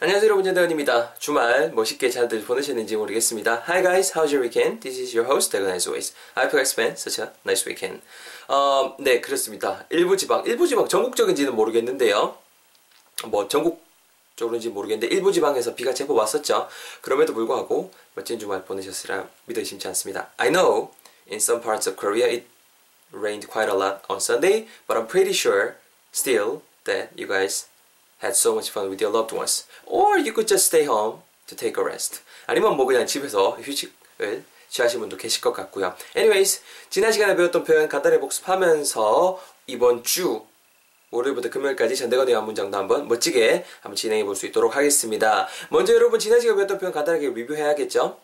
안녕하세요 여러분 전대건입니다. 주말 멋있게 잘들 보내셨는지 모르겠습니다. Hi guys, how's your weekend? This is your host 대건 as always. I hope you spent such a nice weekend. 어, 네 그렇습니다. 일부 지방, 일부 지방 전국적인지는 모르겠는데요. 뭐 전국적으로인지 모르겠는데 일부 지방에서 비가 제법 왔었죠. 그럼에도 불구하고 멋진 주말 보내셨으라 믿어 의심치 않습니다. I know in some parts of Korea it rained quite a lot on Sunday, but I'm pretty sure still that you guys had so much fun with your loved ones. Or you could just stay home to take a rest. 아니면 뭐 그냥 집에서 휴식을 취하신 분도 계실 것 같고요. Anyways, 지난 시간에 배웠던 표현 간단히 복습하면서 이번 주 월요일부터 금요일까지 전대건의 한 문장도 한번 멋지게 한번 진행해 볼 수 있도록 하겠습니다. 먼저 여러분 지난 시간에 배웠던 표현 간단하게 리뷰해야겠죠?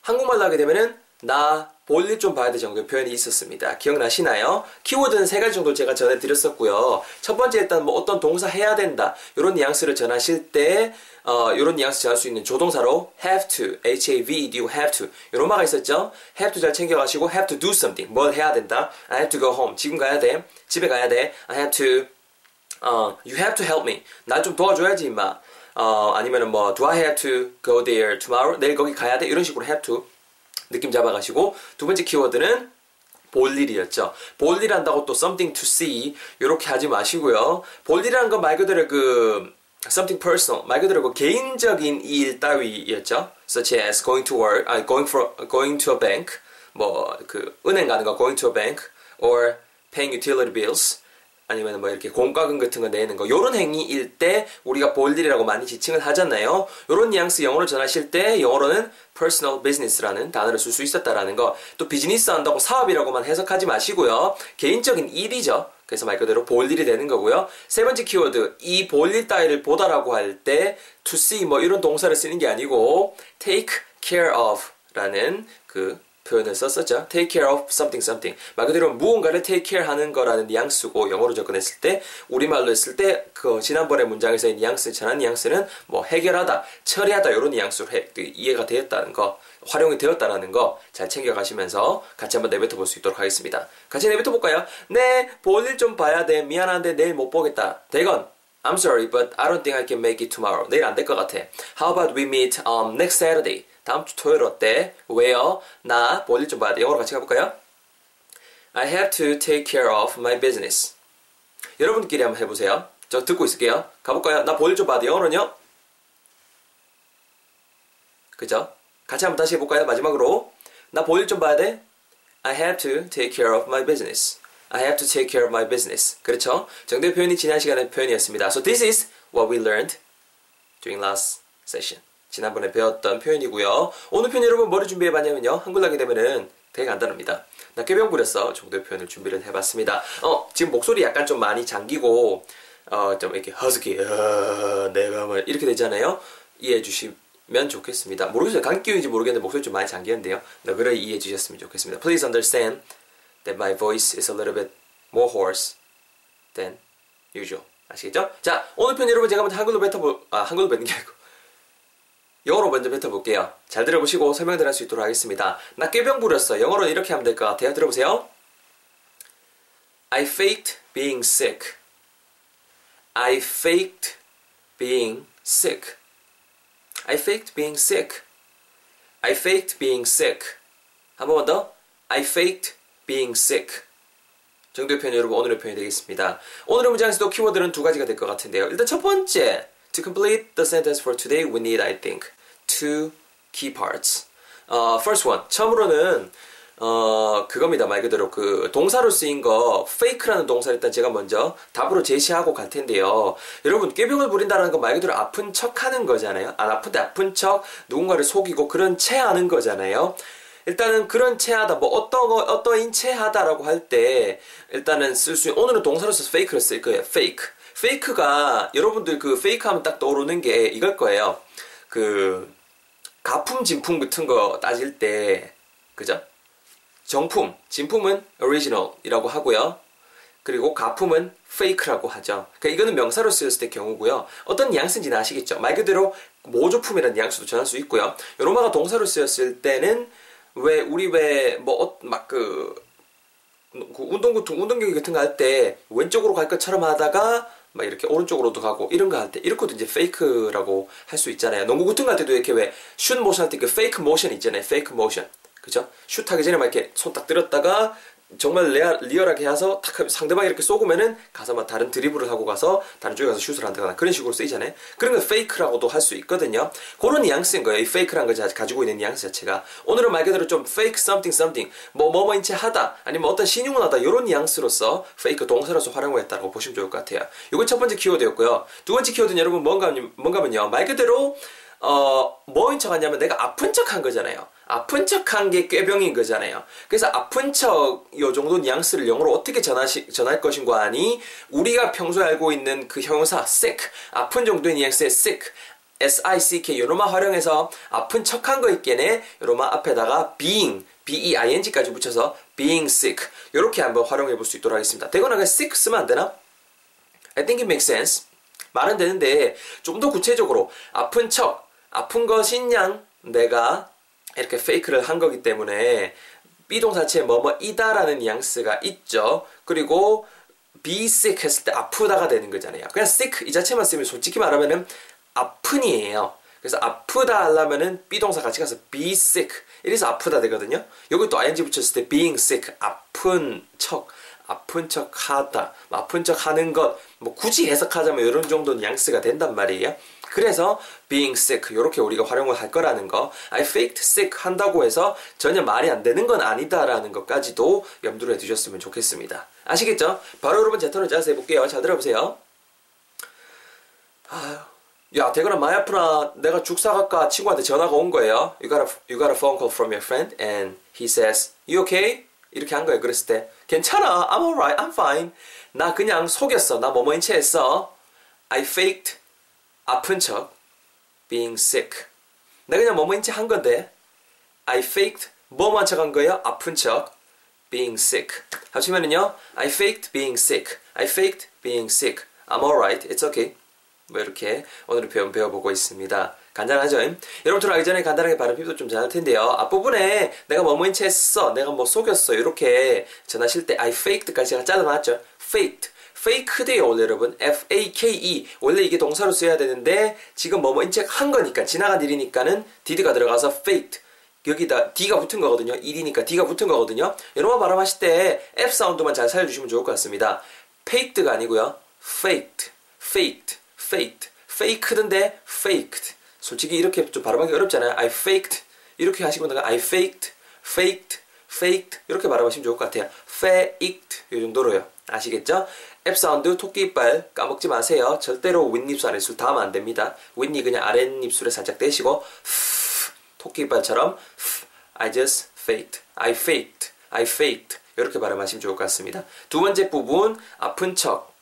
한국말로 하게 되면은 나 볼일 좀 봐야 될 정도의 표현이 있었습니다. 기억나시나요? 키워드는 세 가지 정도 제가 전해드렸었고요. 첫 번째 일단 뭐 어떤 동사 해야 된다. 이런 뉘앙스를 전하실 때 어, 이런 뉘앙스 전할 수 있는 조동사로 have to, h-a-v-e-d, have to. 이런 말가 있었죠? have to 잘 챙겨가시고 have to do something. 뭘 해야 된다? I have to go home. 지금 가야 돼? 집에 가야 돼? I have to 어, you have to help me. 나 좀 도와줘야지 임마. 어, 아니면은 뭐 do I have to go there tomorrow? 내일 거기 가야 돼? 이런 식으로 have to 느낌 잡아가시고 두 번째 키워드는 볼 일이었죠. 볼일 한다고 또 something to see 이렇게 하지 마시고요. 볼 일이라는 건말 그대로 그 something personal 말 그대로 그 개인적인 일 따위였죠. such as going to work, 아니 going for going to a bank 뭐 그 은행 가는 거 going to a bank or paying utility bills 아니면 뭐 이렇게 공과금 같은 거 내는 거 요런 행위일 때 우리가 볼 일이라고 많이 지칭을 하잖아요. 요런 뉘앙스 영어로 전하실 때 영어로는 personal business라는 단어를 쓸 수 있었다라는 거. 또 비즈니스 한다고 사업이라고만 해석하지 마시고요. 개인적인 일이죠. 그래서 말 그대로 볼 일이 되는 거고요. 세 번째 키워드 이 볼 일 따위를 보다라고 할 때 to see 뭐 이런 동사를 쓰는 게 아니고 take care of 라는 그 표현을 썼었죠. take care of something something. 말 그대로 무언가를 take care 하는 거라는 뉘앙스고 영어로 접근했을 때 우리말로 했을 때 그 지난번에 문장에서의 뉘앙스 전한 뉘앙스는 뭐 해결하다, 처리하다 이런 뉘앙스로 해, 그 이해가 되었다는 거, 활용이 되었다라는 거 잘 챙겨 가시면서 같이 한번 내뱉어 볼 수 있도록 하겠습니다. 같이 내뱉어 볼까요? 네, 볼일 좀 봐야 돼. 미안한데 내일 못 보겠다. 대건 I'm sorry, but I don't think I can make it tomorrow. 내일 안 될 것 같아. How about we meet um, next Saturday? 다음 주 토요일 어때? 왜요? 나 볼일 좀 봐야 돼. 영어로 같이 가볼까요? I have to take care of my business. 여러분끼리 한번 해보세요. 저 듣고 있을게요. 가볼까요? 나 볼일 좀 봐야 돼. 영어는요? 그죠? 같이 한번 다시 해볼까요? 마지막으로. 나 볼일 좀 봐야 돼. I have to take care of my business. I have to take care of my business. 그렇죠? 정도의 표현이 지난 시간의 표현이었습니다. So this is what we learned during last session. 지난번에 배웠던 표현이고요. 오늘 표현 여러분 뭐를 준비해봤냐면요. 한글 하게 되면은 되게 간단합니다. 나 꾀병 부렸어 정도의 표현을 준비를 해봤습니다. 어 지금 목소리 약간 좀 많이 잠기고 어 좀 이렇게 허스키 어, 내가 뭐 이렇게 되잖아요. 이해해 주시면 좋겠습니다. 모르겠어요. 감기인지 모르겠는데 목소리 좀 많이 잠겼는데요. 너그러 이해해 주셨으면 좋겠습니다. Please understand that my voice is a little bit more hoarse than usual. 아시겠죠? 자 오늘 편 여러분 제가 먼저 한글로 뱉어볼 아 한글로 뱉는 게 아니고 영어로 먼저 뱉어볼게요. 잘 들어보시고 설명들 할수 있도록 하겠습니다. 나 꾀병 부렸어. 영어로 이렇게 하면 될 것 같아요. 들어보세요. I faked being sick. I faked being sick. I faked being sick. I faked being sick. 한 번만 더. I faked being sick. 정도의 표현 여러분 오늘의 표현이 되겠습니다. 오늘의 문장에서도 키워드는 두 가지가 될 것 같은데요. 일단 첫 번째 To complete the sentence for today, we need, I think, two key parts. Uh, first one. 처음으로는 어, 그겁니다. 말 그대로 그 동사로 쓰인 거 fake라는 동사 일단 제가 먼저 답으로 제시하고 갈 텐데요. 여러분 꾀병을 부린다는 건 말 그대로 아픈 척 하는 거잖아요. 안 아픈데 아픈 척 누군가를 속이고 그런 체하는 거잖아요. 일단은 그런 체하다 뭐 어떤 거 어떠인 체하다라고 할 때 일단은 쓸 수 오늘은 동사로서 fake를 쓸 거예요. fake. 페이크가 여러분들 그 페이크 하면 딱 떠오르는 게 이걸 거예요. 그 가품 진품 같은 거 따질 때 그죠? 정품, 진품은 original이라고 하고요. 그리고 가품은 fake라고 하죠. 그러니까 이거는 명사로 쓰였을 때 경우고요. 어떤 뉘앙스인지는 아시겠죠? 말 그대로 모조품이라는 뉘앙스도 전할 수 있고요. 로마가 동사로 쓰였을 때는 왜 우리 왜 뭐 막그 그 운동구 운동 경기 같은 거 할 때 왼쪽으로 갈 것처럼 하다가 막 이렇게 오른쪽으로도 가고 이런 거 할 때 이런 것도 이제 fake라고 할 수 있잖아요. 농구 구등 할 때도 이렇게 왜 슛 모션 할 때 그 fake motion 있잖아요. fake motion. 그죠? 슛 하기 전에 막 이렇게 손 딱 들었다가 정말 레알, 리얼하게 해서 탁 상대방이 이렇게 쏘고면은 가서 막 다른 드리블을 하고 가서 다른 쪽에 가서 슛을 한다거나 그런 식으로 쓰이잖아요. 그런 건 fake라고도 할 수 있거든요. 그런 뉘앙스인 거예요. 이 fake란 걸 가지고 있는 뉘앙스 자체가. 오늘은 말 그대로 좀 fake something something 뭐 뭐뭐인 체 하다 아니면 어떤 시늉을 하다 이런 뉘앙스로서 fake 동사로서 활용을 했다고 보시면 좋을 것 같아요. 이건 첫 번째 키워드였고요. 두 번째 키워드는 여러분 뭔가, 뭔가면요. 말 그대로 어, 뭐인 척 하냐면 내가 아픈 척 한 거잖아요. 아픈 척한 게 꾀병인 거잖아요. 그래서 아픈 척, 요 정도 뉘앙스를 영어로 어떻게 전하시, 전할 것인가 하니, 우리가 평소에 알고 있는 그 형용사, sick, 아픈 정도의 뉘앙스의 sick, S-I-C-K, 요로만 활용해서 아픈 척한 거 있겠네, 요로만 앞에다가 being, B-E-I-N-G까지 붙여서 being sick, 요렇게 한번 활용해 볼 수 있도록 하겠습니다. 그냥 sick 쓰면 안 되나? I think it makes sense. 말은 되는데, 좀 더 구체적으로, 아픈 척, 아픈 것인 양 내가 이렇게 페이크를 한 거기 때문에 비동사체에 뭐뭐이다라는 뉘앙스가 있죠. 그리고 be sick 했을 때 아프다가 되는 거잖아요. 그냥 sick 이 자체만 쓰면 솔직히 말하면은 아픈이에요. 그래서 아프다 하려면은 비동사 같이 가서 be sick 이래서 아프다 되거든요. 여기 또 ing 붙였을 때 being sick 아픈 척 아픈 척 하다 아픈 척 하는 것 뭐 굳이 해석하자면 이런 정도 뉘앙스가 된단 말이에요. 그래서 being sick 이렇게 우리가 활용을 할 거라는 거 I faked sick 한다고 해서 전혀 말이 안 되는 건 아니다라는 것까지도 염두를 해두셨으면 좋겠습니다. 아시겠죠? 바로 여러분 제 턴을 짜서 해볼게요. 자 들어보세요. 아유. 야, 대거나 마이 아프나 내가 죽 사갈까 친구한테 전화가 온 거예요. You got a, you got a phone call from your friend and he says, you okay? 이렇게 한 거예요. 그랬을 때 괜찮아. I'm alright. I'm fine. 나 그냥 속였어. 나 뭐뭐인 채 했어. I faked 아픈 척, being sick. 내가 그냥 뭐뭐인 채한 건데, I faked 뭐뭐한 척한 거예요? 아픈 척, being sick. 합치면은요, I faked being sick. I faked being sick. I'm alright. It's okay. 뭐 이렇게 오늘 표현 배워보고 있습니다. 간단하죠? 여러분 들어가기 전에 간단하게 발음 팁도 좀 잘할 텐데요. 앞부분에 내가 뭐뭐인 채 했어, 내가 뭐 속였어 이렇게 전하실 때 I faked까지 제가 잘라놨죠. faked. Fake돼요 원래 여러분 F-A-K-E 원래 이게 동사로 써야 되는데 지금 뭐뭐 인책 한 거니까 지나간 일이니까는 did가 들어가서 faked 여기다 D가 붙은 거거든요. 1이니까 D가 붙은 거거든요. 여러분 발음하실 때 F 사운드만 잘 살려주시면 좋을 것 같습니다. faked가 아니고요. faked, faked, faked, faked인데 faked. 솔직히 이렇게 좀 발음하기 어렵잖아요. I faked 이렇게 하시고 나가 I faked, faked, faked 이렇게 발음하시면 좋을 것 같아요. faked 이 정도로요. 아시겠죠? 앱 사운드 토끼 이빨 까먹지 마세요. 절대로 윗입술 아랫입술 닿으면 안 됩니다. 윗니 그냥 아랫입술에 살짝 떼시고 토끼 이빨처럼 I just faked, I faked, I faked 이렇게 발음하시면 좋을 것 같습니다. 두 번째 부분 아픈 척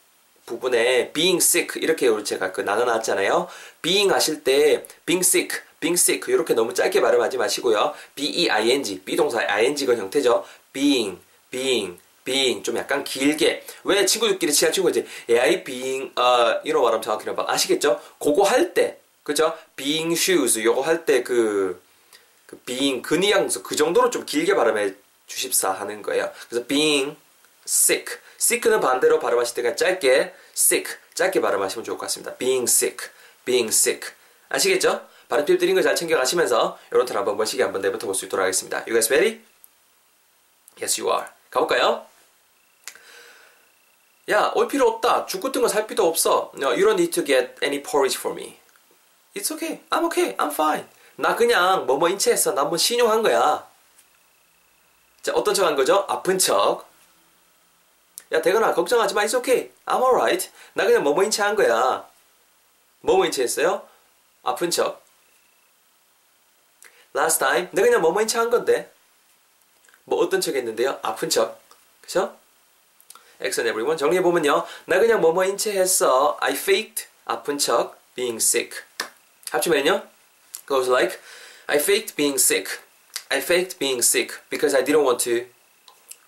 부분에 being sick 이렇게 제가 그 나눠놨잖아요. being 하실 때 being sick, being sick 이렇게 너무 짧게 발음하지 마시고요. b-e-i-n-g, 비동사의 ing가 형태죠. being, being being 좀 약간 길게 왜 친구들끼리 친한 친구 이제 AI being know what I'm talking about 아시겠죠? 그거 할 때 그죠? being shoes 요거 할 때그 그 being 그 뉘앙스 그 정도로 좀 길게 발음해 주십사 하는 거예요. 그래서 being sick sick는 반대로 발음하실 때 그냥 짧게 sick 짧게 발음하시면 좋을 것 같습니다. being sick being sick 아시겠죠? 발음 팁 드린 거 잘 챙겨가시면서 이런 턴 한번 멋있게 한번 내뱉어 볼 수 있도록 하겠습니다. You guys ready? Yes, you are. 가볼까요? 야, 올 필요 없다. 죽 같은 거 살 필요 없어. No, you don't need to get any porridge for me. It's okay. I'm okay. I'm fine. 나 그냥 뭐뭐 인체했어. 나 한번 신용한 거야. 자, 어떤 척 한 거죠? 아픈 척. 야, 대건아, 걱정하지 마. It's okay. I'm alright. 나 그냥 뭐뭐 인체한 거야. 뭐뭐 인체했어요? 아픈 척. Last time. 내가 그냥 뭐뭐 인체한 건데. 뭐 어떤 척 했는데요? 아픈 척. 그죠? Excellent everyone. 정리해보면요. 나 그냥 뭐뭐인 채 했어. I faked. 아픈 척. Being sick. 합치면요. Goes like I faked being sick. I faked being sick because I didn't want to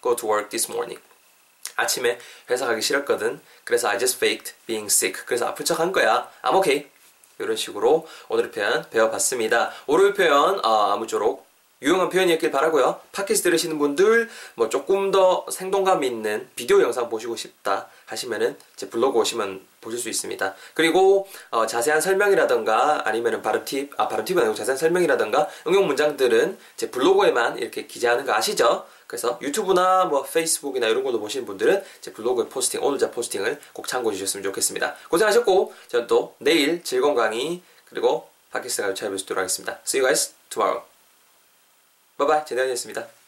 go to work this morning. 아침에 회사 가기 싫었거든. 그래서 I just faked being sick. 그래서 아픈 척 한 거야. I'm okay. 이런 식으로 오늘의 표현 배워봤습니다. 오늘 표현 어, 아무쪼록 유용한 표현이었길 바라고요. 팟캐스트 들으시는 분들 뭐 조금 더 생동감 있는 비디오 영상 보시고 싶다 하시면은 제 블로그 오시면 보실 수 있습니다. 그리고 어, 자세한 설명이라던가 아니면은 발음 팁, 아 발음 팁이 아니고 자세한 설명이라던가 응용 문장들은 제 블로그에만 이렇게 기재하는 거 아시죠? 그래서 유튜브나 뭐 페이스북이나 이런 걸로 보시는 분들은 제 블로그 포스팅, 오늘자 포스팅을 꼭 참고해 주셨으면 좋겠습니다. 고생하셨고 저는 또 내일 즐거운 강의 그리고 팟캐스트 가서 찾아뵙도록 하겠습니다. See you guys tomorrow. 바이바이. 제대현이었습니다.